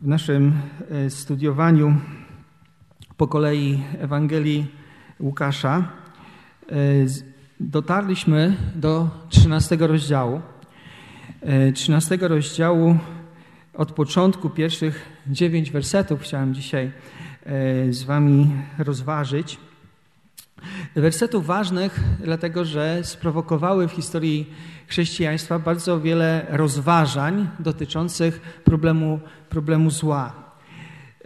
w naszym e, studiowaniu po kolei Ewangelii Łukasza e, dotarliśmy do 13 rozdziału. 13 e, rozdziału od początku pierwszych dziewięć wersetów chciałem dzisiaj z Wami rozważyć. Wersetów ważnych, dlatego że sprowokowały w historii chrześcijaństwa bardzo wiele rozważań dotyczących problemu, problemu zła.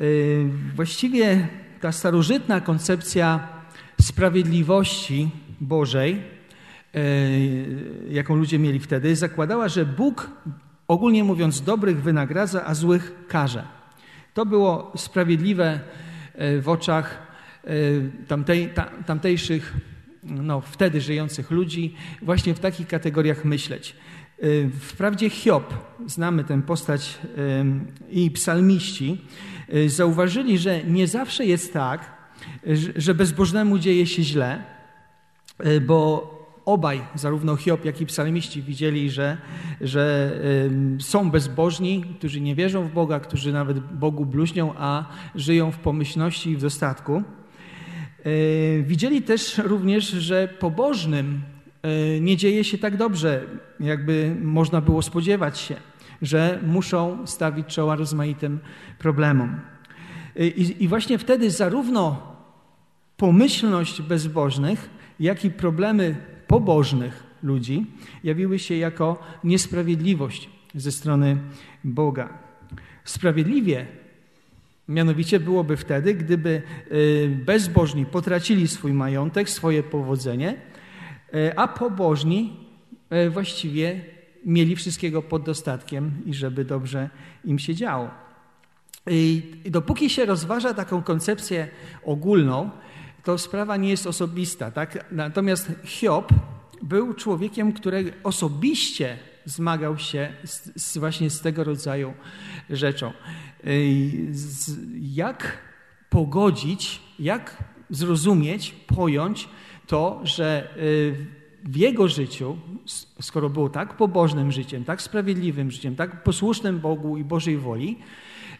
Y, właściwie ta starożytna koncepcja sprawiedliwości Bożej, y, jaką ludzie mieli wtedy, zakładała, że Bóg, ogólnie mówiąc, dobrych wynagradza, a złych karze. To było sprawiedliwe y, w oczach tamtej, tamtejszych no, wtedy żyjących ludzi, właśnie w takich kategoriach myśleć. Y, wprawdzie Hiob, znamy tę postać i psalmiści, zauważyli, że nie zawsze jest tak, że bezbożnemu dzieje się źle, bo obaj, zarówno Hiob, jak i psalmiści, widzieli, że, że są bezbożni, którzy nie wierzą w Boga, którzy nawet Bogu bluźnią, a żyją w pomyślności i w dostatku. E, widzieli też również, że pobożnym e, nie dzieje się tak dobrze, jakby można było spodziewać się, że muszą stawić czoła rozmaitym problemom. E, I, właśnie wtedy zarówno pomyślność bezbożnych, jak i problemy pobożnych ludzi jawiły się jako niesprawiedliwość ze strony Boga. Sprawiedliwie Mianowicie byłoby wtedy, gdyby y, bezbożni potracili swój majątek, swoje powodzenie, y, a pobożni y, właściwie mieli wszystkiego pod dostatkiem i żeby dobrze im się działo. I dopóki się rozważa taką koncepcję ogólną, to sprawa nie jest osobista. Tak? Natomiast Hiob był człowiekiem, który osobiście zmagał się z, z właśnie z tego rodzaju rzeczą jak pogodzić, jak zrozumieć, pojąć to, że y, w jego życiu, skoro było tak pobożnym życiem, tak sprawiedliwym życiem, tak posłusznym Bogu i Bożej woli,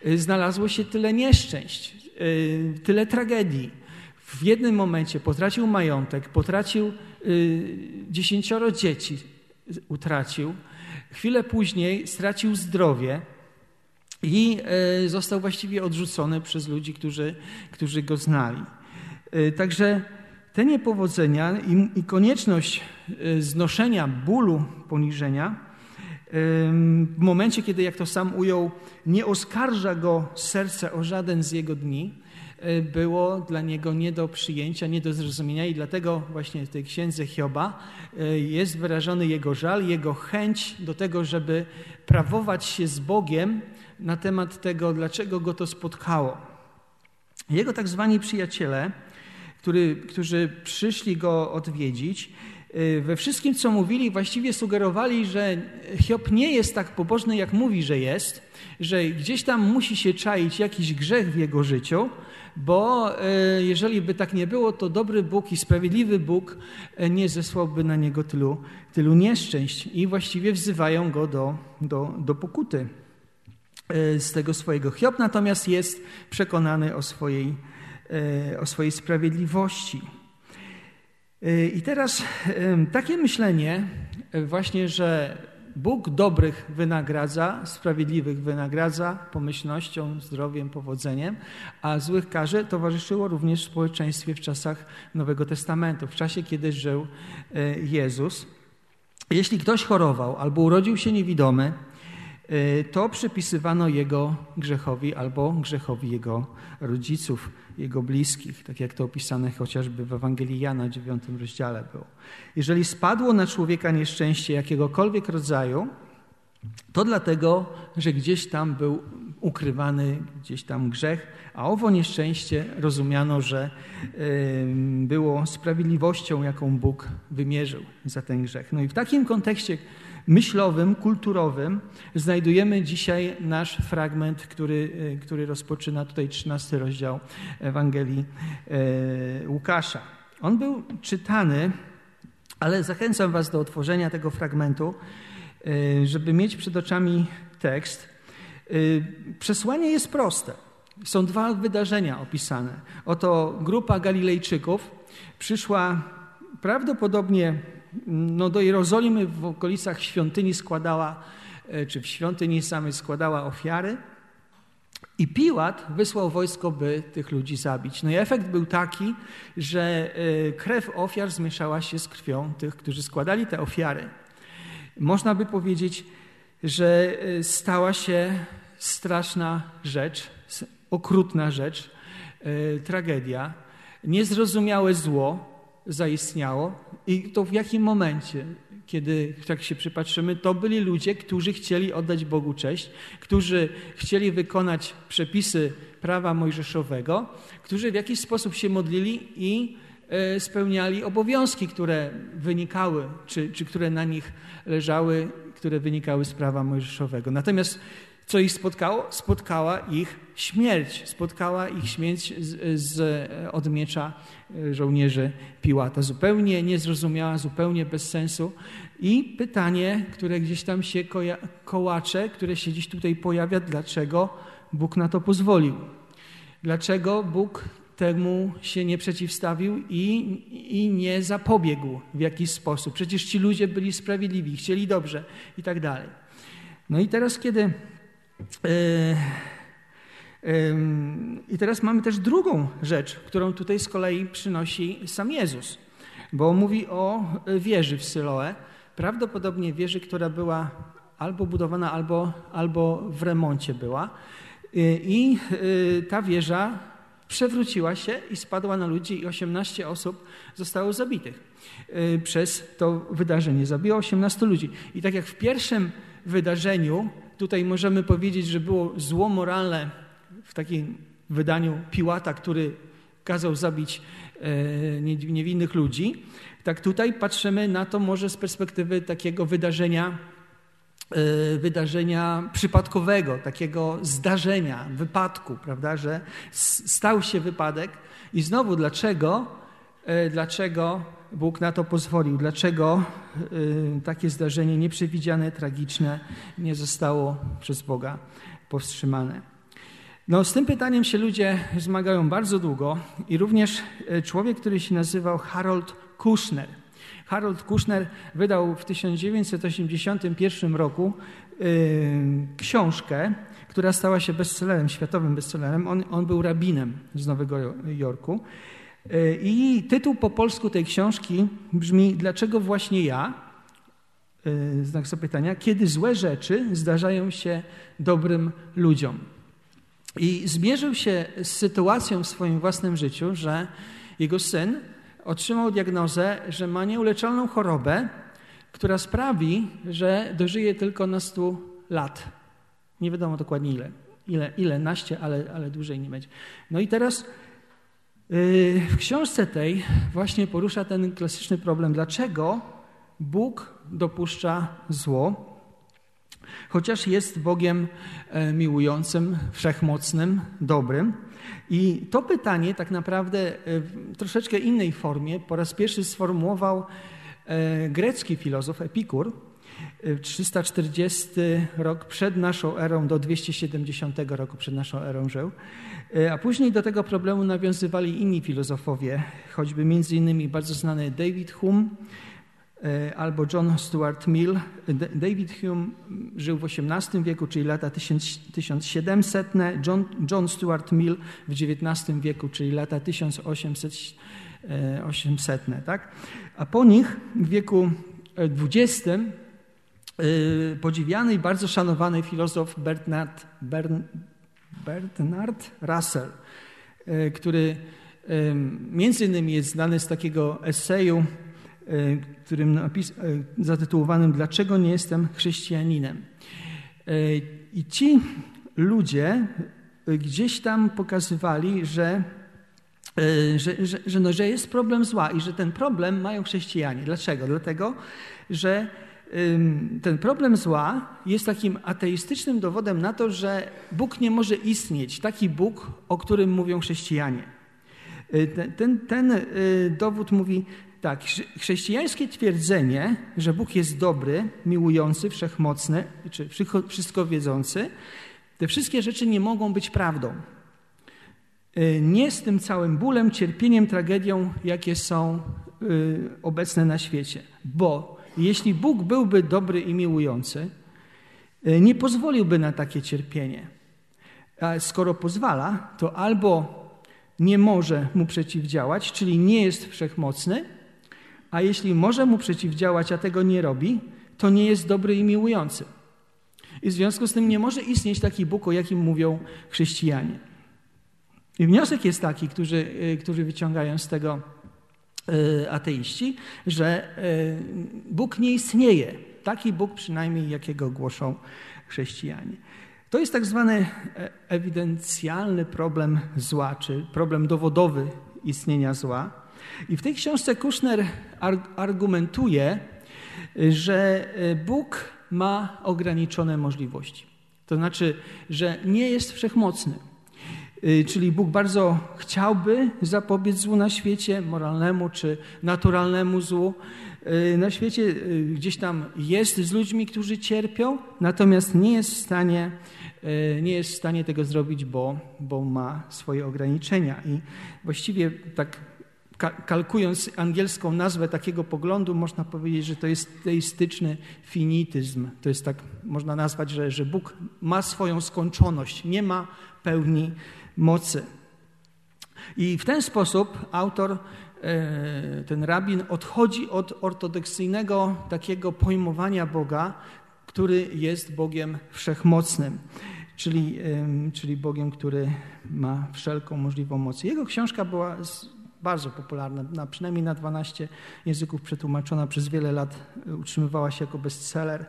y, znalazło się tyle nieszczęść, y, tyle tragedii. W jednym momencie potracił majątek, potracił dziesięcioro dzieci, utracił. Chwilę później stracił zdrowie, i e, został właściwie odrzucony przez ludzi, którzy, którzy go znali. E, także te niepowodzenia i, konieczność e, znoszenia bólu, poniżenia, w momencie, kiedy, jak to sam ujął, nie oskarża go serce o żaden z jego dni, było dla niego nie do przyjęcia, nie do zrozumienia i dlatego właśnie w tej księdze Hioba jest wyrażony jego żal, jego chęć do tego, żeby prawować się z Bogiem na temat tego, dlaczego go to spotkało. Jego tak zwani przyjaciele, który, którzy przyszli go odwiedzić, y, we wszystkim, co mówili, właściwie sugerowali, że Hiob nie jest tak pobożny, jak mówi, że jest, że gdzieś tam musi się czaić jakiś grzech w jego życiu, bo y, jeżeli by tak nie było, to dobry Bóg i sprawiedliwy Bóg y, nie zesłałby na niego tylu, tylu nieszczęść i właściwie wzywają go do, do, do pokuty. E, z tego swojego. Hiob natomiast jest przekonany o swojej, e, o swojej sprawiedliwości. E, I teraz takie myślenie właśnie, że Bóg dobrych wynagradza, sprawiedliwych wynagradza pomyślnością, zdrowiem, powodzeniem, a złych karze, towarzyszyło również w społeczeństwie w czasach Nowego Testamentu, w czasie, kiedy żył Jezus. Jeśli ktoś chorował albo urodził się niewidomy, Y, to przypisywano jego grzechowi albo grzechowi jego rodziców, jego bliskich, tak jak to opisane chociażby w Ewangelii Jana, 9 rozdziale było. Jeżeli spadło na człowieka nieszczęście jakiegokolwiek rodzaju, to dlatego, że gdzieś tam był ukrywany, gdzieś tam grzech, a owo nieszczęście rozumiano, że było sprawiedliwością, jaką Bóg wymierzył za ten grzech. No i w takim kontekście myślowym, kulturowym znajdujemy dzisiaj nasz fragment, który, e, który rozpoczyna tutaj 13 rozdział Ewangelii e, Łukasza. On był czytany, ale zachęcam Was do otworzenia tego fragmentu, e, żeby mieć przed oczami tekst. Przesłanie jest proste. Są dwa wydarzenia opisane. Oto grupa Galilejczyków przyszła prawdopodobnie no, do Jerozolimy w okolicach świątyni składała, e, czy w świątyni samej składała ofiary. I Piłat wysłał wojsko, by tych ludzi zabić. No i efekt był taki, że e, krew ofiar zmieszała się z krwią tych, którzy składali te ofiary. Można by powiedzieć, że e, stała się straszna rzecz, okrutna rzecz, tragedia, niezrozumiałe zło, zaistniało i to w jakim momencie, kiedy tak się przypatrzymy, to byli ludzie, którzy chcieli oddać Bogu cześć, którzy chcieli wykonać przepisy prawa mojżeszowego, którzy w jakiś sposób się modlili i e, spełniali obowiązki, które wynikały, czy, czy które na nich leżały, które wynikały z prawa mojżeszowego. Natomiast co ich spotkało? Spotkała ich śmierć. Spotkała ich śmierć z, z, od miecza e, żołnierzy Piłata. Zupełnie niezrozumiała, zupełnie bez sensu. I pytanie, które gdzieś tam się kołacze, które się dziś tutaj pojawia, dlaczego Bóg na to pozwolił? Dlaczego Bóg temu się nie przeciwstawił i, i nie zapobiegł w jakiś sposób? Przecież ci ludzie byli sprawiedliwi, chcieli dobrze i tak dalej. No i teraz, kiedy E, I teraz mamy też drugą rzecz, którą tutaj z kolei przynosi sam Jezus, bo mówi o wieży w Syloe, prawdopodobnie wieży, która była albo budowana, albo, albo w remoncie była. E, I e, ta wieża przewróciła się i spadła na ludzi i 18 osób zostało zabitych przez to wydarzenie. Zabiło 18 ludzi. I tak jak w pierwszym wydarzeniu Tutaj możemy powiedzieć, że było zło moralne w takim wydaniu Piłata, który kazał zabić e, niewinnych ludzi. Tak tutaj patrzymy na to może z perspektywy takiego wydarzenia, e, wydarzenia przypadkowego, takiego zdarzenia, wypadku, prawda, że stał się wypadek i znowu dlaczego, e, dlaczego Bóg na to pozwolił. Dlaczego takie zdarzenie nieprzewidziane, tragiczne nie zostało przez Boga powstrzymane? No, z tym pytaniem się ludzie zmagają bardzo długo i również y, człowiek, który się nazywał Harold Kushner. Harold Kushner wydał w 1981 roku y, książkę, która stała się bestsellerem, światowym bestsellerem. On, on był rabinem z Nowego Jorku. E, I tytuł po polsku tej książki brzmi Dlaczego właśnie ja? E, znak zapytania. Kiedy złe rzeczy zdarzają się dobrym ludziom. I zmierzył się z sytuacją w swoim własnym życiu, że jego syn otrzymał diagnozę, że ma nieuleczalną chorobę, która sprawi, że dożyje tylko na 100 lat. Nie wiadomo dokładnie ile. Ile, ile naście, ale, ale dłużej nie będzie. No i teraz Yy, w książce tej właśnie porusza ten klasyczny problem, dlaczego Bóg dopuszcza zło, chociaż jest Bogiem e, miłującym, wszechmocnym, dobrym. I to pytanie tak naprawdę w troszeczkę innej formie po raz pierwszy sformułował e, grecki filozof Epikur, 340 rok przed naszą erą do 270 roku przed naszą erą żył. E, a później do tego problemu nawiązywali inni filozofowie, choćby między innymi bardzo znany David Hume e, albo John Stuart Mill. David Hume żył w XVIII wieku, czyli lata 1700, John, John Stuart Mill w XIX wieku, czyli lata 1800. 800, tak? A po nich w wieku XX Y, podziwiany i bardzo szanowany filozof Bernard, Bern, Bernard Russell, który między innymi jest znany z takiego eseju, którym napis, zatytułowanym Dlaczego nie jestem chrześcijaninem? I ci ludzie gdzieś tam pokazywali, że, że, że, że, no, że jest problem zła i że ten problem mają chrześcijanie. Dlaczego? Dlatego, że ten problem zła jest takim ateistycznym dowodem na to, że Bóg nie może istnieć, taki Bóg, o którym mówią chrześcijanie. Ten, ten y, dowód mówi tak, chrześcijańskie twierdzenie, że Bóg jest dobry, miłujący, wszechmocny, czy wszystko wiedzący, Te wszystkie rzeczy nie mogą być prawdą. Y, nie z tym całym bólem, cierpieniem, tragedią, jakie są y, obecne na świecie. Bo jeśli Bóg byłby dobry i miłujący, y, nie pozwoliłby na takie cierpienie. A skoro pozwala, to albo nie może mu przeciwdziałać, czyli nie jest wszechmocny, a jeśli może mu przeciwdziałać, a tego nie robi, to nie jest dobry i miłujący. I w związku z tym nie może istnieć taki Bóg, o jakim mówią chrześcijanie. I wniosek jest taki, którzy, y, którzy wyciągają z tego y, ateiści, że y, Bóg nie istnieje. Taki Bóg przynajmniej, jakiego głoszą chrześcijanie. To jest tak zwany e, ewidencjalny problem zła, czy problem dowodowy istnienia zła. I w tej książce Kushner argumentuje, że Bóg ma ograniczone możliwości. To znaczy, że nie jest wszechmocny. Y, czyli Bóg bardzo chciałby zapobiec złu na świecie, moralnemu czy naturalnemu złu. Y, na świecie gdzieś tam jest z ludźmi, którzy cierpią, natomiast nie jest w stanie, nie jest w stanie tego zrobić, bo, bo ma swoje ograniczenia. I właściwie tak kalkując angielską nazwę takiego poglądu, można powiedzieć, że to jest teistyczny finityzm. To jest tak, można nazwać, że, że Bóg ma swoją skończoność, nie ma pełni mocy. I w ten sposób autor, e, ten rabin, odchodzi od ortodoksyjnego takiego pojmowania Boga, który jest Bogiem wszechmocnym, czyli, czyli Bogiem, który ma wszelką możliwą moc. Jego książka była bardzo popularna, na, przynajmniej na 12 języków przetłumaczona, przez wiele lat utrzymywała się jako bestseller.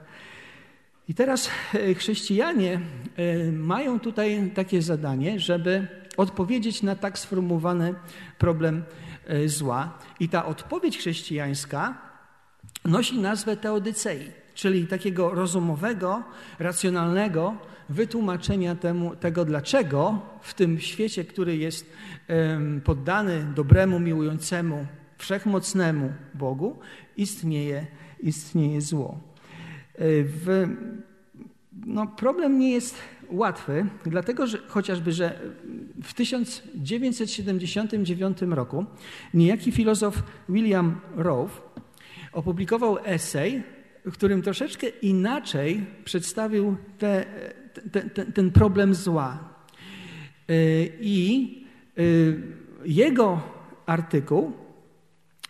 I teraz e, chrześcijanie e, mają tutaj takie zadanie, żeby odpowiedzieć na tak sformułowany problem e, zła. I ta odpowiedź chrześcijańska nosi nazwę teodycei, czyli takiego rozumowego, racjonalnego wytłumaczenia temu, tego, dlaczego w tym świecie, który jest poddany dobremu, miłującemu, wszechmocnemu Bogu, istnieje, istnieje zło. W, no, problem nie jest łatwy, dlatego że chociażby, że w 1979 roku niejaki filozof William Rowe opublikował esej, w którym troszeczkę inaczej przedstawił te, te, te, ten problem zła. I y, jego artykuł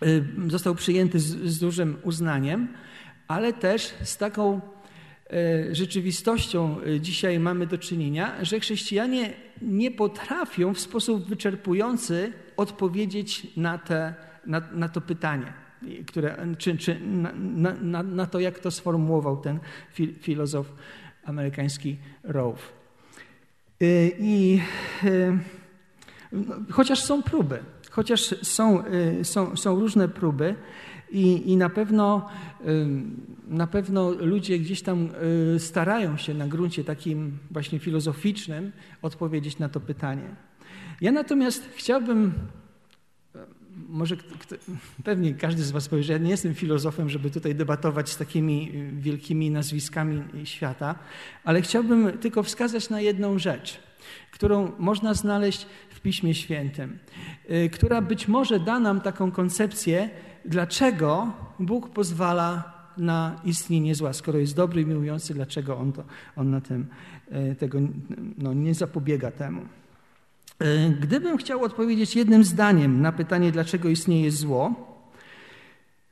y, został przyjęty z, z dużym uznaniem, ale też z taką e, rzeczywistością e, dzisiaj mamy do czynienia, że chrześcijanie nie potrafią w sposób wyczerpujący odpowiedzieć na, te, na, na to pytanie, które, czy, czy na, na, na, to, jak to sformułował ten filozof amerykański Rowe. E, I no, chociaż są próby, chociaż są, są, są różne próby, i, I, na, pewno, na pewno ludzie gdzieś tam y, starają się na gruncie takim właśnie filozoficznym odpowiedzieć na to pytanie. Ja natomiast chciałbym, może pewnie każdy z Was powie, że ja nie jestem filozofem, żeby tutaj debatować z takimi wielkimi nazwiskami świata, ale chciałbym tylko wskazać na jedną rzecz, którą można znaleźć w Piśmie Świętym, y, która być może da nam taką koncepcję, dlaczego Bóg pozwala na istnienie zła. Skoro jest dobry i miłujący, dlaczego On, to, on na tym, e, tego no, nie zapobiega temu? E, gdybym chciał odpowiedzieć jednym zdaniem na pytanie, dlaczego istnieje zło,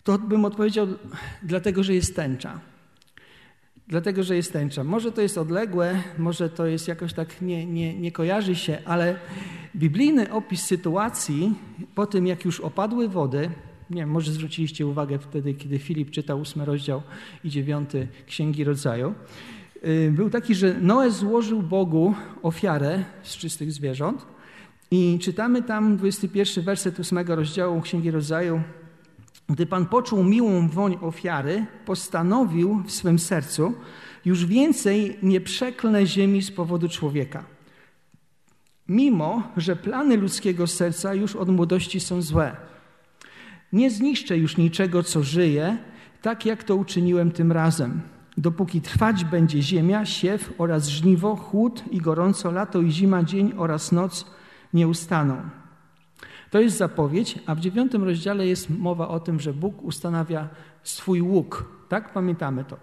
to bym odpowiedział, dlatego, że jest tęcza. Dlatego, że jest tęcza. Może to jest odległe, może to jest jakoś tak nie, nie, nie kojarzy się, ale biblijny opis sytuacji po tym, jak już opadły wody, nie wiem, może zwróciliście uwagę wtedy, kiedy Filip czytał ósmy rozdział i dziewiąty Księgi Rodzaju. Y, był taki, że Noe złożył Bogu ofiarę z czystych zwierząt i czytamy tam 21 werset ósmego rozdziału Księgi Rodzaju. Gdy Pan poczuł miłą woń ofiary, postanowił w swym sercu, już więcej nie przeklnę ziemi z powodu człowieka. Mimo, że plany ludzkiego serca już od młodości są złe. Nie zniszczę już niczego, co żyje, tak jak to uczyniłem tym razem. dopóki trwać będzie ziemia, siew oraz żniwo, chłód i gorąco, lato i zima, dzień oraz noc nie ustaną. To jest zapowiedź, a w dziewiątym rozdziale jest mowa o tym, że Bóg ustanawia swój łuk. Tak? Pamiętamy to.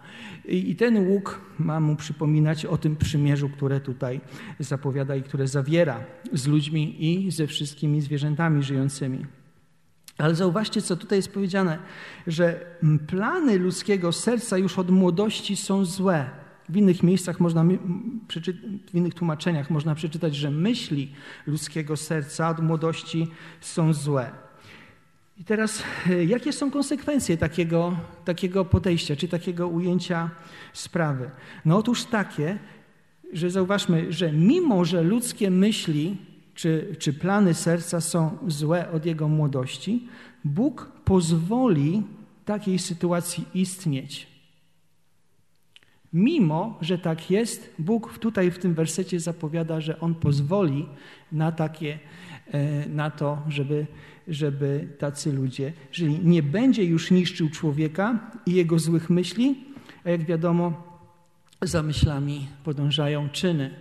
I, ten łuk ma mu przypominać o tym przymierzu, które tutaj zapowiada i które zawiera z ludźmi i ze wszystkimi zwierzętami żyjącymi. Ale zauważcie, co tutaj jest powiedziane, że plany ludzkiego serca już od młodości są złe. W innych miejscach można, w innych tłumaczeniach można przeczytać, że myśli ludzkiego serca od młodości są złe. I teraz, e, jakie są konsekwencje takiego, takiego podejścia, czy takiego ujęcia sprawy? No otóż takie, że zauważmy, że mimo, że ludzkie myśli czy, czy plany serca są złe od jego młodości, Bóg pozwoli takiej sytuacji istnieć. Mimo, że tak jest, Bóg tutaj w tym wersecie zapowiada, że On pozwoli na takie, e, na to, żeby, żeby tacy ludzie żyli. Nie będzie już niszczył człowieka i jego złych myśli, a jak wiadomo, za myślami podążają czyny.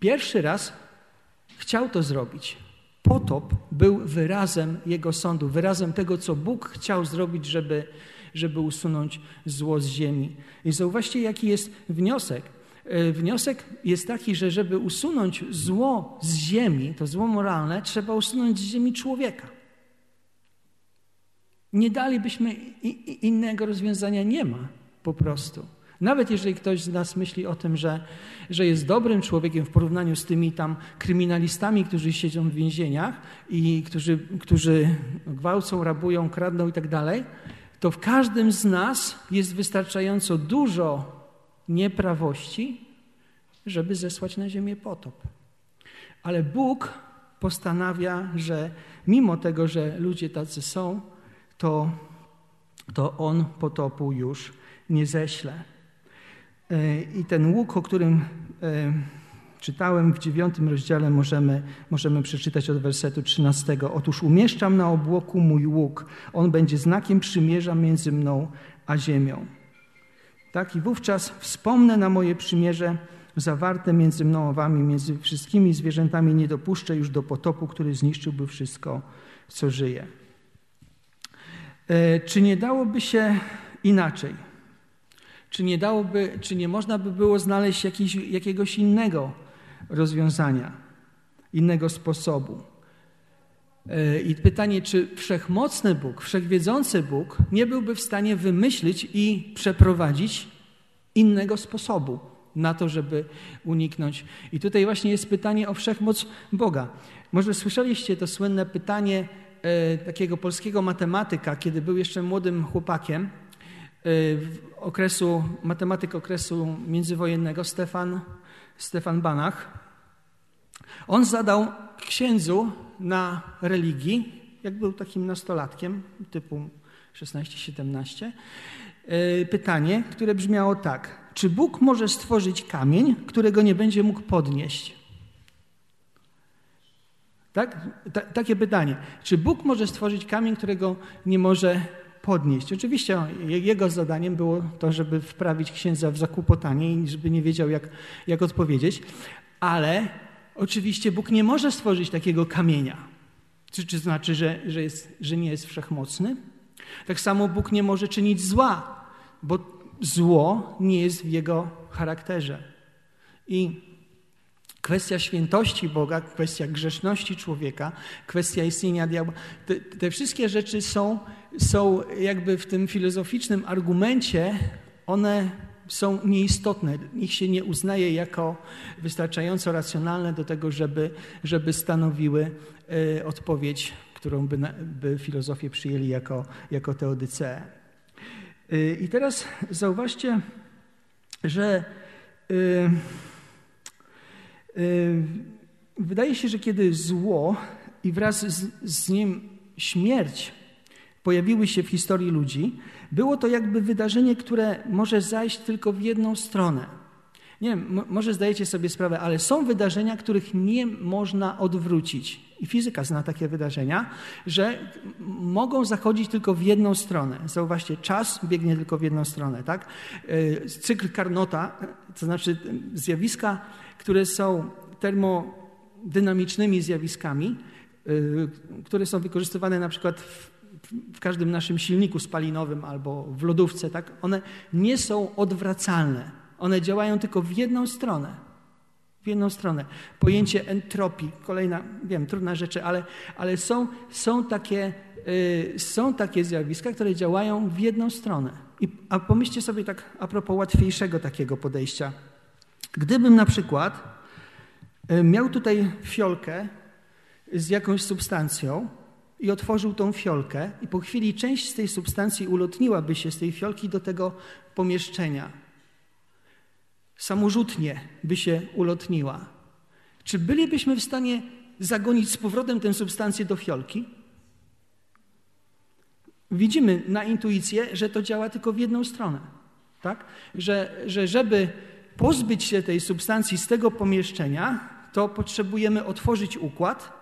Pierwszy raz chciał to zrobić. Potop był wyrazem jego sądu, wyrazem tego, co Bóg chciał zrobić, żeby, żeby usunąć zło z ziemi. I zauważcie, jaki jest wniosek. E, wniosek jest taki, że żeby usunąć zło z ziemi, to zło moralne, trzeba usunąć z ziemi człowieka. Nie dalibyśmy innego rozwiązania, nie ma po prostu. Nawet jeżeli ktoś z nas myśli o tym, że, że jest dobrym człowiekiem w porównaniu z tymi tam kryminalistami, którzy siedzą w więzieniach i którzy, którzy gwałcą, rabują, kradną i tak dalej, to w każdym z nas jest wystarczająco dużo nieprawości, żeby zesłać na ziemię potop. Ale Bóg postanawia, że mimo tego, że ludzie tacy są, to, to On potopu już nie ześle. E, I ten łuk, o którym e, czytałem w dziewiątym rozdziale, możemy, możemy przeczytać od wersetu 13. Otóż umieszczam na obłoku mój łuk. On będzie znakiem przymierza między mną a ziemią. Tak, i wówczas wspomnę na moje przymierze zawarte między mną a wami, między wszystkimi zwierzętami. Nie dopuszczę już do potopu, który zniszczyłby wszystko, co żyje. E, czy nie dałoby się inaczej? Czy nie, dałoby, czy nie można by było znaleźć jakiś, jakiegoś innego rozwiązania, innego sposobu? E, I pytanie, czy wszechmocny Bóg, wszechwiedzący Bóg nie byłby w stanie wymyślić i przeprowadzić innego sposobu na to, żeby uniknąć. I tutaj właśnie jest pytanie o wszechmoc Boga. Może słyszeliście to słynne pytanie e, takiego polskiego matematyka, kiedy był jeszcze młodym chłopakiem Y, okresu, matematyk okresu międzywojennego, Stefan, Stefan Banach. On zadał księdzu na religii, jak był takim nastolatkiem, typu 16-17, y, pytanie, które brzmiało tak. Czy Bóg może stworzyć kamień, którego nie będzie mógł podnieść? Tak? Ta, takie pytanie. Czy Bóg może stworzyć kamień, którego nie może podnieść. Oczywiście jego zadaniem było to, żeby wprawić księdza w zakłopotanie i żeby nie wiedział, jak, jak odpowiedzieć, ale oczywiście Bóg nie może stworzyć takiego kamienia. Czy, czy znaczy, że, że, jest, że nie jest wszechmocny? Tak samo Bóg nie może czynić zła, bo zło nie jest w jego charakterze. I Kwestia świętości Boga, kwestia grzeszności człowieka, kwestia istnienia diabła. Te, te, wszystkie rzeczy są, są jakby w tym filozoficznym argumencie, one są nieistotne. Ich się nie uznaje jako wystarczająco racjonalne do tego, żeby, żeby stanowiły y, odpowiedź, którą by, by filozofie przyjęli jako, jako teodyceę. Y, I teraz zauważcie, że Y, wydaje się, że kiedy zło i wraz z, z nim śmierć pojawiły się w historii ludzi, było to jakby wydarzenie, które może zajść tylko w jedną stronę. Nie wiem, może zdajecie sobie sprawę, ale są wydarzenia, których nie można odwrócić. I fizyka zna takie wydarzenia, że mogą zachodzić tylko w jedną stronę. Zauważcie, czas biegnie tylko w jedną stronę. Tak? E, cykl Carnota, to znaczy zjawiska, które są termodynamicznymi zjawiskami, e, które są wykorzystywane na przykład w, w każdym naszym silniku spalinowym albo w lodówce, tak? one nie są odwracalne. One działają tylko w jedną stronę. W jedną stronę. Pojęcie entropii, kolejna, wiem, trudna rzecz, ale, ale są, są, takie, yy, są takie zjawiska, które działają w jedną stronę. I, a pomyślcie sobie tak a propos łatwiejszego takiego podejścia. Gdybym na przykład yy, miał tutaj fiolkę z jakąś substancją i otworzył tą fiolkę i po chwili część z tej substancji ulotniłaby się z tej fiolki do tego pomieszczenia samorzutnie by się ulotniła, czy bylibyśmy w stanie zagonić z powrotem tę substancję do fiolki? Widzimy na intuicję, że to działa tylko w jedną stronę. Tak? Że, że żeby pozbyć się tej substancji z tego pomieszczenia, to potrzebujemy otworzyć układ,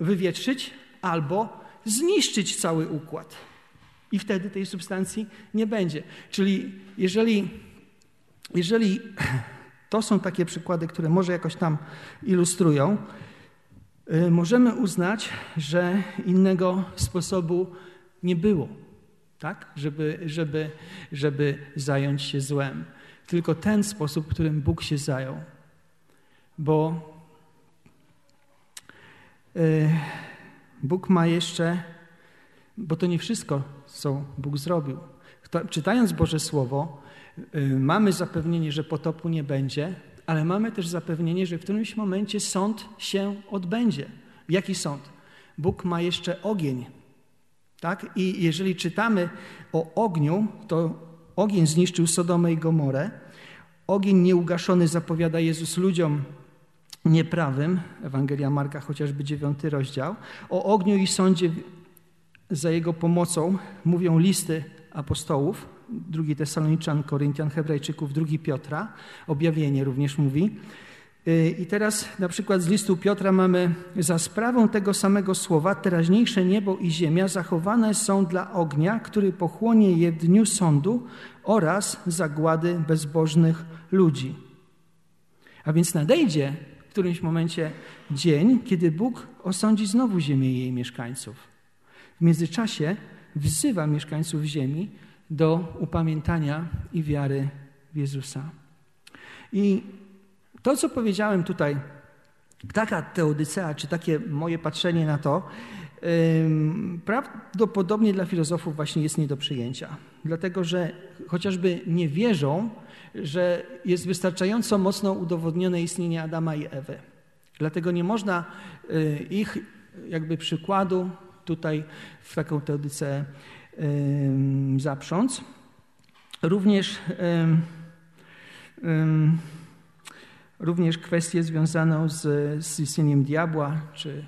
wywietrzyć albo zniszczyć cały układ. I wtedy tej substancji nie będzie. Czyli jeżeli jeżeli to są takie przykłady, które może jakoś tam ilustrują, y, możemy uznać, że innego sposobu nie było, tak? żeby, żeby, żeby zająć się złem. Tylko ten sposób, którym Bóg się zajął. Bo y, Bóg ma jeszcze, bo to nie wszystko, co Bóg zrobił. Czytając Boże Słowo, Y, mamy zapewnienie, że potopu nie będzie, ale mamy też zapewnienie, że w którymś momencie sąd się odbędzie. Jaki sąd? Bóg ma jeszcze ogień. Tak? I jeżeli czytamy o ogniu, to ogień zniszczył Sodomę i Gomorę. Ogień nieugaszony zapowiada Jezus ludziom nieprawym. Ewangelia Marka, chociażby dziewiąty rozdział. O ogniu i sądzie za jego pomocą mówią listy apostołów, drugi Tesaloniczan, Koryntian, Hebrajczyków, drugi Piotra, objawienie również mówi. Y, I teraz na przykład z listu Piotra mamy za sprawą tego samego słowa teraźniejsze niebo i ziemia zachowane są dla ognia, który pochłonie je w dniu sądu oraz zagłady bezbożnych ludzi. A więc nadejdzie którymś momencie dzień, kiedy Bóg osądzi znowu ziemię i jej mieszkańców. W międzyczasie wzywa mieszkańców ziemi do upamiętania i wiary w Jezusa. I to, co powiedziałem tutaj, taka teodycea, czy takie moje patrzenie na to, prawdopodobnie dla filozofów właśnie jest nie do przyjęcia. Dlatego, że chociażby nie wierzą, że jest wystarczająco mocno udowodnione istnienie Adama i Ewy. Dlatego nie można y, ich jakby przykładu tutaj w taką teodycję zaprząc. Również, również kwestię związaną z, z istnieniem diabła, czy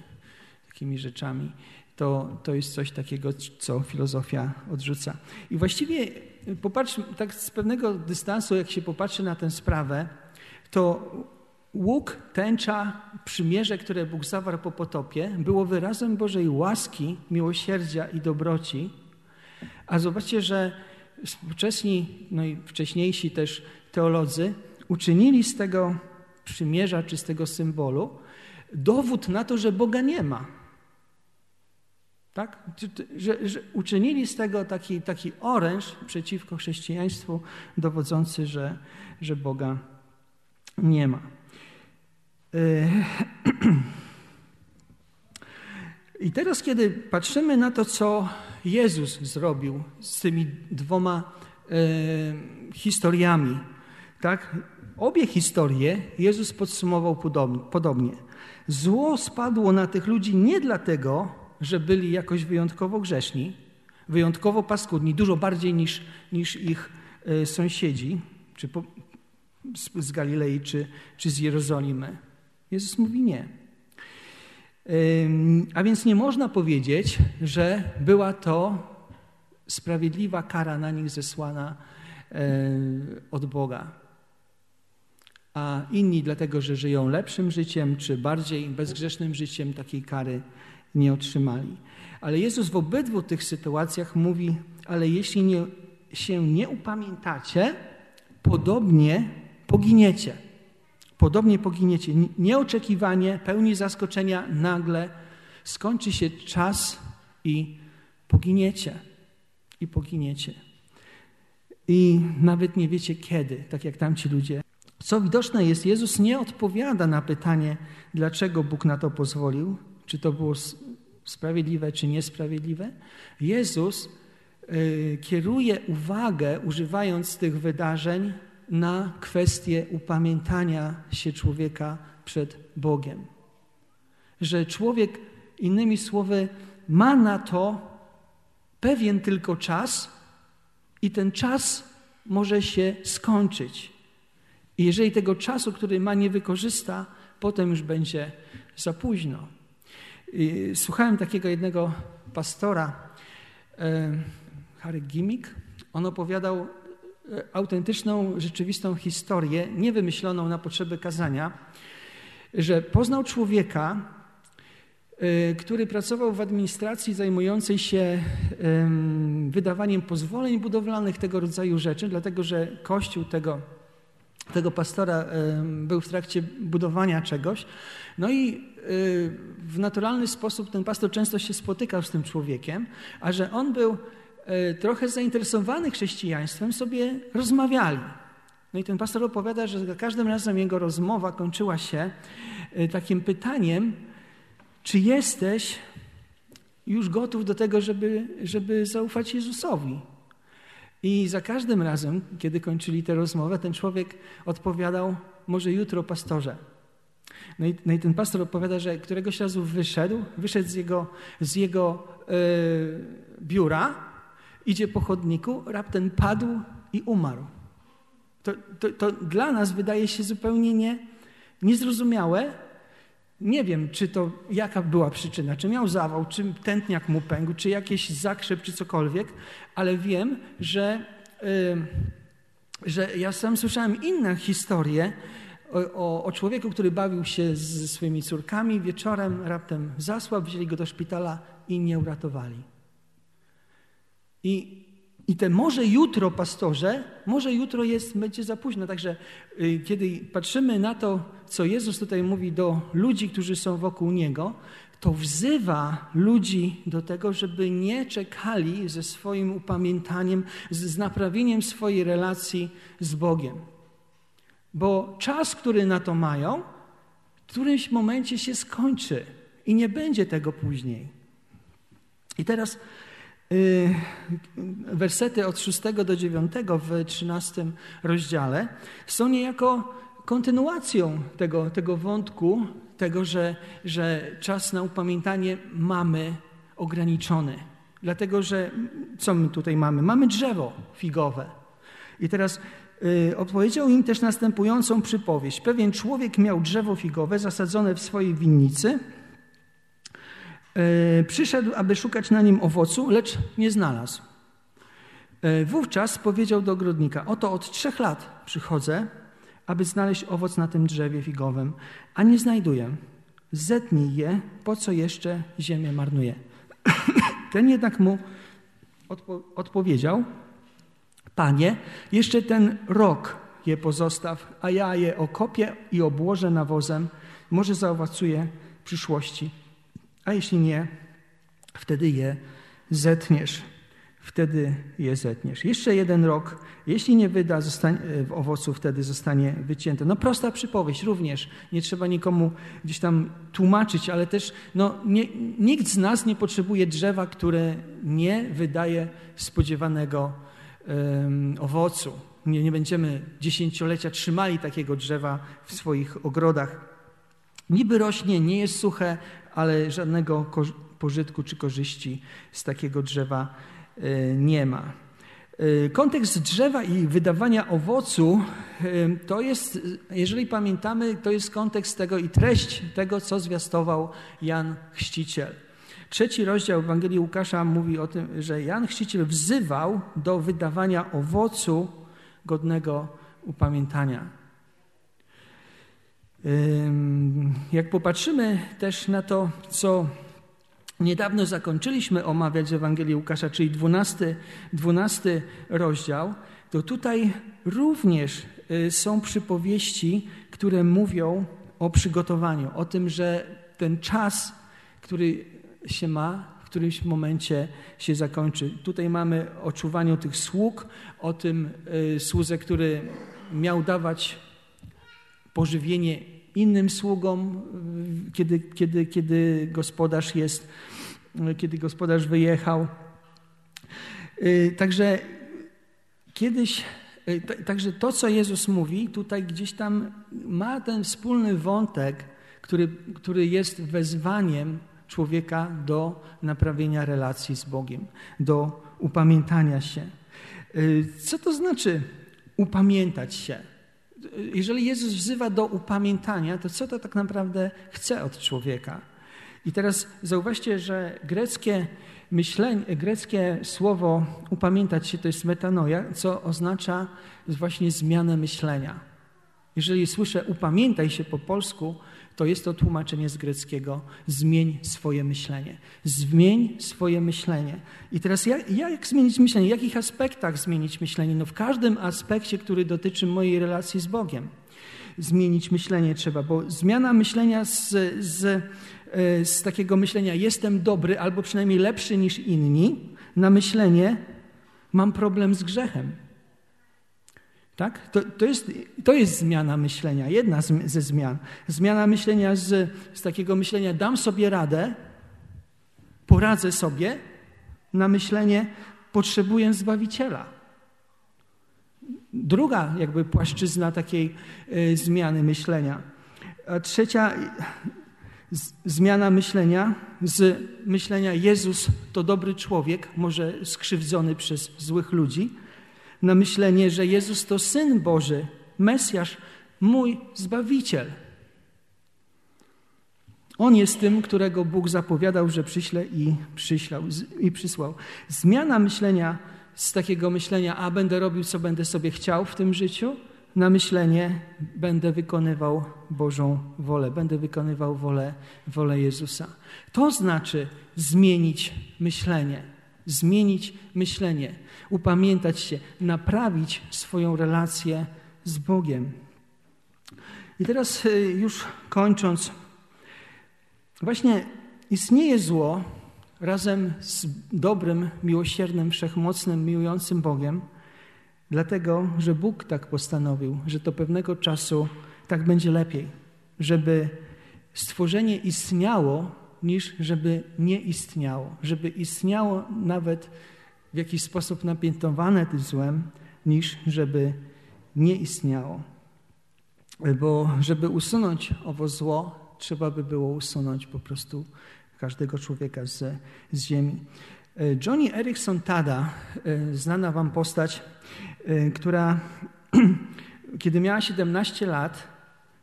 takimi rzeczami, to, to jest coś takiego, co filozofia odrzuca. I właściwie popatrz, tak z pewnego dystansu, jak się popatrzy na tę sprawę, to łuk, tęcza, przymierze, które Bóg zawarł po potopie, było wyrazem Bożej łaski, miłosierdzia i dobroci, a zobaczcie, że współczesni, no i wcześniejsi też teolodzy uczynili z tego przymierza czy z tego symbolu dowód na to, że Boga nie ma. Tak? Że, że uczynili z tego taki, taki oręż przeciwko chrześcijaństwu, dowodzący, że, że Boga nie ma. Yy. I teraz, kiedy patrzymy na to, co Jezus zrobił z tymi dwoma e, historiami, tak? Obie historie Jezus podsumował podobnie. Zło spadło na tych ludzi nie dlatego, że byli jakoś wyjątkowo grzeszni, wyjątkowo paskudni, dużo bardziej niż, niż ich e, sąsiedzi, czy po, z, z Galilei, czy, czy z Jerozolimy. Jezus mówi nie. A więc nie można powiedzieć, że była to sprawiedliwa kara na nich zesłana od Boga. a inni dlatego, że żyją lepszym życiem, czy bardziej bezgrzesznym życiem, takiej kary nie otrzymali. Ale Jezus w obydwu tych sytuacjach mówi, ale jeśli nie, się nie upamiętacie, podobnie poginiecie. Podobnie poginiecie. Nieoczekiwanie, pełni zaskoczenia, nagle skończy się czas i poginiecie. I poginiecie. I nawet nie wiecie kiedy, tak jak tamci ludzie. Co widoczne jest, Jezus nie odpowiada na pytanie, dlaczego Bóg na to pozwolił, czy to było sprawiedliwe, czy niesprawiedliwe. Jezus y, kieruje uwagę, używając tych wydarzeń, na kwestię upamiętania się człowieka przed Bogiem. Że człowiek, innymi słowy, ma na to pewien tylko czas i ten czas może się skończyć. I jeżeli tego czasu, który ma, nie wykorzysta, potem już będzie za późno. Słuchałem takiego jednego pastora, e, Harry Gimmick. On opowiadał e, autentyczną, rzeczywistą historię, niewymyśloną na potrzeby kazania, że poznał człowieka, e, który pracował w administracji zajmującej się wydawaniem pozwoleń budowlanych, tego rodzaju rzeczy, dlatego że kościół tego, tego pastora był w trakcie budowania czegoś. No i Y, w naturalny sposób ten pastor często się spotykał z tym człowiekiem, a że on był y, trochę zainteresowany chrześcijaństwem, sobie rozmawiali. No i ten pastor opowiada, że za każdym razem jego rozmowa kończyła się y, takim pytaniem, czy jesteś już gotów do tego, żeby, żeby zaufać Jezusowi? I za każdym razem, kiedy kończyli tę rozmowę, ten człowiek odpowiadał, może jutro, pastorze. No i, no i ten pastor opowiada, że któregoś razu wyszedł, wyszedł z jego, z jego yy, biura, idzie po chodniku, raptem padł i umarł. To, to, to dla nas wydaje się zupełnie nie, niezrozumiałe. Nie wiem, czy to, jaka była przyczyna, czy miał zawał, czy tętniak mu pękł, czy jakiś zakrzep, czy cokolwiek, ale wiem, że, yy, że ja sam słyszałem inne historie, o, o, człowieku, który bawił się ze swoimi córkami, wieczorem raptem zasłabł, wzięli go do szpitala i nie uratowali. I, i te może jutro, pastorze, może jutro jest, będzie za późno. Także y, kiedy patrzymy na to, co Jezus tutaj mówi do ludzi, którzy są wokół Niego, to wzywa ludzi do tego, żeby nie czekali ze swoim upamiętaniem, z, z naprawieniem swojej relacji z Bogiem bo czas, który na to mają, w którymś momencie się skończy i nie będzie tego później. I teraz yy, wersety od 6 do 9 w 13 rozdziale są niejako kontynuacją tego, tego wątku, tego, że, że czas na upamiętanie mamy ograniczony. Dlatego, że co my tutaj mamy? Mamy drzewo figowe. I teraz opowiedział im też następującą przypowieść. Pewien człowiek miał drzewo figowe zasadzone w swojej winnicy. Y, przyszedł, aby szukać na nim owocu, lecz nie znalazł. Y, wówczas powiedział do ogrodnika: Oto od trzech lat przychodzę, aby znaleźć owoc na tym drzewie figowym, a nie znajduję. Zetnij je, po co jeszcze ziemię marnuje. Ten jednak mu odpo odpowiedział: Panie, jeszcze ten rok je pozostaw, a ja je okopię i obłożę nawozem. Może zaowocuje w przyszłości. A jeśli nie, wtedy je zetniesz. Wtedy je zetniesz. Jeszcze jeden rok, jeśli nie wyda zostanie, owocu, wtedy zostanie wycięte. No prosta przypowieść również. Nie trzeba nikomu gdzieś tam tłumaczyć, ale też no, nie, nikt z nas nie potrzebuje drzewa, które nie wydaje spodziewanego owocu. Nie, nie będziemy dziesięciolecia trzymali takiego drzewa w swoich ogrodach. Niby rośnie, nie jest suche, ale żadnego pożytku czy korzyści z takiego drzewa e, nie ma. E, kontekst drzewa i wydawania owocu to jest, jeżeli pamiętamy, to jest kontekst tego i treść tego, co zwiastował Jan Chrzciciel. Trzeci rozdział Ewangelii Łukasza mówi o tym, że Jan Chrzciciel wzywał do wydawania owocu godnego upamiętania. Jak popatrzymy też na to, co niedawno zakończyliśmy omawiać z Ewangelii Łukasza, czyli 12, 12 rozdział, to tutaj również y, są przypowieści, które mówią o przygotowaniu, o tym, że ten czas, który się ma, w którymś momencie się zakończy. Tutaj mamy o czuwaniu tych sług, o tym y, słudze, który miał dawać pożywienie innym sługom, y, kiedy, kiedy, kiedy gospodarz jest, kiedy gospodarz wyjechał. Także kiedyś E, także to, co Jezus mówi, tutaj gdzieś tam ma ten wspólny wątek, który, który jest wezwaniem człowieka do naprawienia relacji z Bogiem, do upamiętania się. E, co to znaczy upamiętać się? Jeżeli Jezus wzywa do upamiętania, to co to tak naprawdę chce od człowieka? I teraz zauważcie, że greckie myślenie, greckie słowo upamiętać się to jest metanoja, co oznacza właśnie zmianę myślenia. Jeżeli słyszę upamiętaj się po polsku, to jest to tłumaczenie z greckiego zmień swoje myślenie. Zmień swoje myślenie. I teraz jak, jak zmienić myślenie? W jakich aspektach zmienić myślenie? No w każdym aspekcie, który dotyczy mojej relacji z Bogiem. Zmienić myślenie trzeba, bo zmiana myślenia z, z E, z takiego myślenia jestem dobry albo przynajmniej lepszy niż inni na myślenie mam problem z grzechem. Tak? To, to, jest, to jest zmiana myślenia, jedna z, ze zmian. Zmiana myślenia z, z takiego myślenia dam sobie radę, poradzę sobie, na myślenie potrzebuję Zbawiciela. Druga jakby płaszczyzna takiej y, zmiany myślenia. A trzecia zmiana myślenia z myślenia Jezus to dobry człowiek, może skrzywdzony przez złych ludzi, na myślenie, że Jezus to Syn Boży, Mesjasz, mój Zbawiciel. On jest tym, którego Bóg zapowiadał, że przyśle i, przyślał, i przysłał. Zmiana myślenia z takiego myślenia, a będę robił, co będę sobie chciał w tym życiu, na myślenie będę wykonywał Bożą wolę, będę wykonywał wolę, wolę Jezusa. To znaczy zmienić myślenie, zmienić myślenie, upamiętać się, naprawić swoją relację z Bogiem. I teraz y, już kończąc, właśnie istnieje zło razem z dobrym, miłosiernym, wszechmocnym, miłującym Bogiem – Dlatego, że Bóg tak postanowił, że to pewnego czasu tak będzie lepiej, żeby stworzenie istniało, niż żeby nie istniało, żeby istniało nawet w jakiś sposób napiętowane tym złem, niż żeby nie istniało. Bo żeby usunąć owo zło, trzeba by było usunąć po prostu każdego człowieka z, z ziemi. E, Johnny Erickson Tada, e, znana wam postać, e, która kiedy miała 17 lat,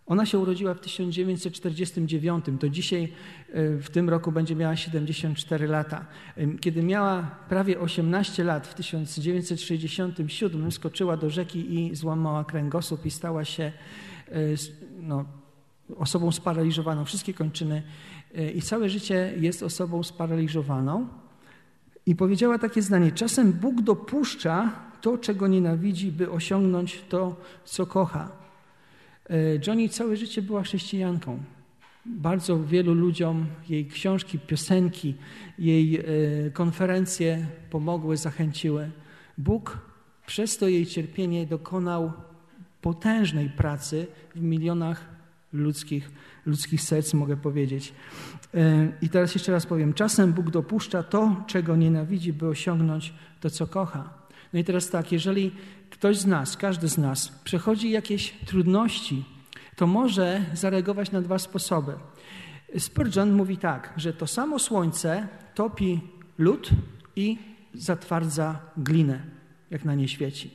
ona się urodziła w 1949, to dzisiaj w tym roku będzie miała 74 lata. Kiedy miała prawie 18 lat, w 1967 skoczyła do rzeki i złamała kręgosłup i stała się no, osobą sparaliżowaną, wszystkie kończyny i całe życie jest osobą sparaliżowaną. I powiedziała takie zdanie: Czasem Bóg dopuszcza to, czego nienawidzi, by osiągnąć to, co kocha. E, Johnny całe życie była chrześcijanką. Bardzo wielu ludziom jej książki, piosenki, jej e, konferencje pomogły, zachęciły. Bóg przez to jej cierpienie dokonał potężnej pracy w milionach ludzkich, ludzkich serc, mogę powiedzieć. E, I teraz jeszcze raz powiem, czasem Bóg dopuszcza to, czego nienawidzi, by osiągnąć to, co kocha. No i teraz tak, jeżeli ktoś z nas, każdy z nas przechodzi jakieś trudności, to może zareagować na dwa sposoby. Spurgeon mówi tak, że to samo słońce topi lód i zatwardza glinę, jak na nie świeci.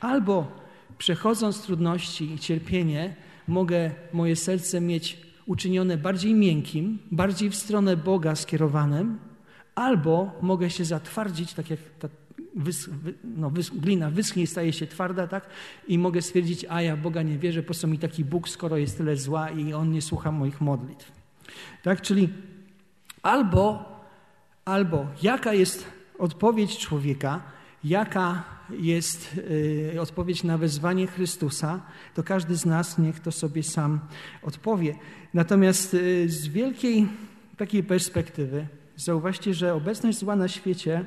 Albo przechodząc trudności i cierpienie, mogę moje serce mieć uczynione bardziej miękkim, bardziej w stronę Boga skierowanym, albo mogę się zatwardzić, tak jak ta wys, wy, no, wys, glina wyschnie i staje się twarda, tak? I mogę stwierdzić, a ja Boga nie wierzę, po co mi taki Bóg, skoro jest tyle zła i On nie słucha moich modlitw. Tak? Czyli albo, albo jaka jest odpowiedź człowieka, jaka jest y, odpowiedź na wezwanie Chrystusa, to każdy z nas niech to sobie sam odpowie. Natomiast y, z wielkiej takiej perspektywy zauważcie, że obecność zła na świecie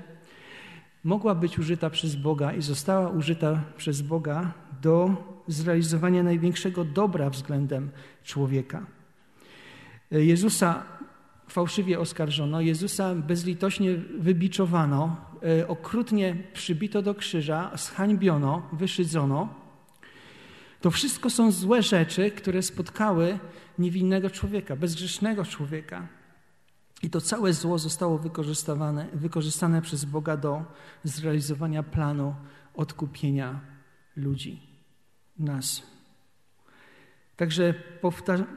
mogła być użyta przez Boga i została użyta przez Boga do zrealizowania największego dobra względem człowieka. Jezusa fałszywie oskarżono, Jezusa bezlitośnie wybiczowano, e, okrutnie przybito do krzyża, zhańbiono, wyszydzono. To wszystko są złe rzeczy, które spotkały niewinnego człowieka, bezgrzesznego człowieka. I to całe zło zostało wykorzystane, wykorzystane przez Boga do zrealizowania planu odkupienia ludzi, nas. Także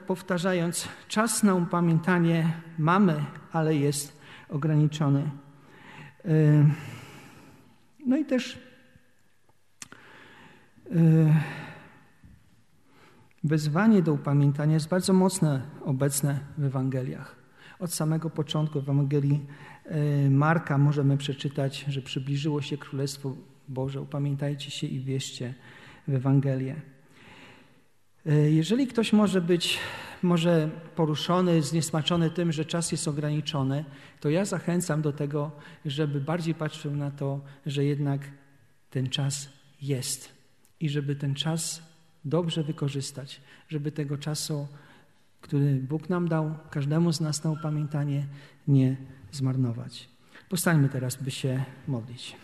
powtarzając, czas na upamiętanie mamy, ale jest ograniczony. No i też wezwanie do upamiętania jest bardzo mocne obecne w Ewangeliach. Od samego początku w Ewangelii e, Marka możemy przeczytać, że przybliżyło się Królestwo Boże. Upamiętajcie się i wierzcie w Ewangelię. E, jeżeli ktoś może być może poruszony, zniesmaczony tym, że czas jest ograniczony, to ja zachęcam do tego, żeby bardziej patrzył na to, że jednak ten czas jest i żeby ten czas dobrze wykorzystać, żeby tego czasu który Bóg nam dał, każdemu z nas na upamiętanie, nie zmarnować. Postańmy teraz, by się modlić.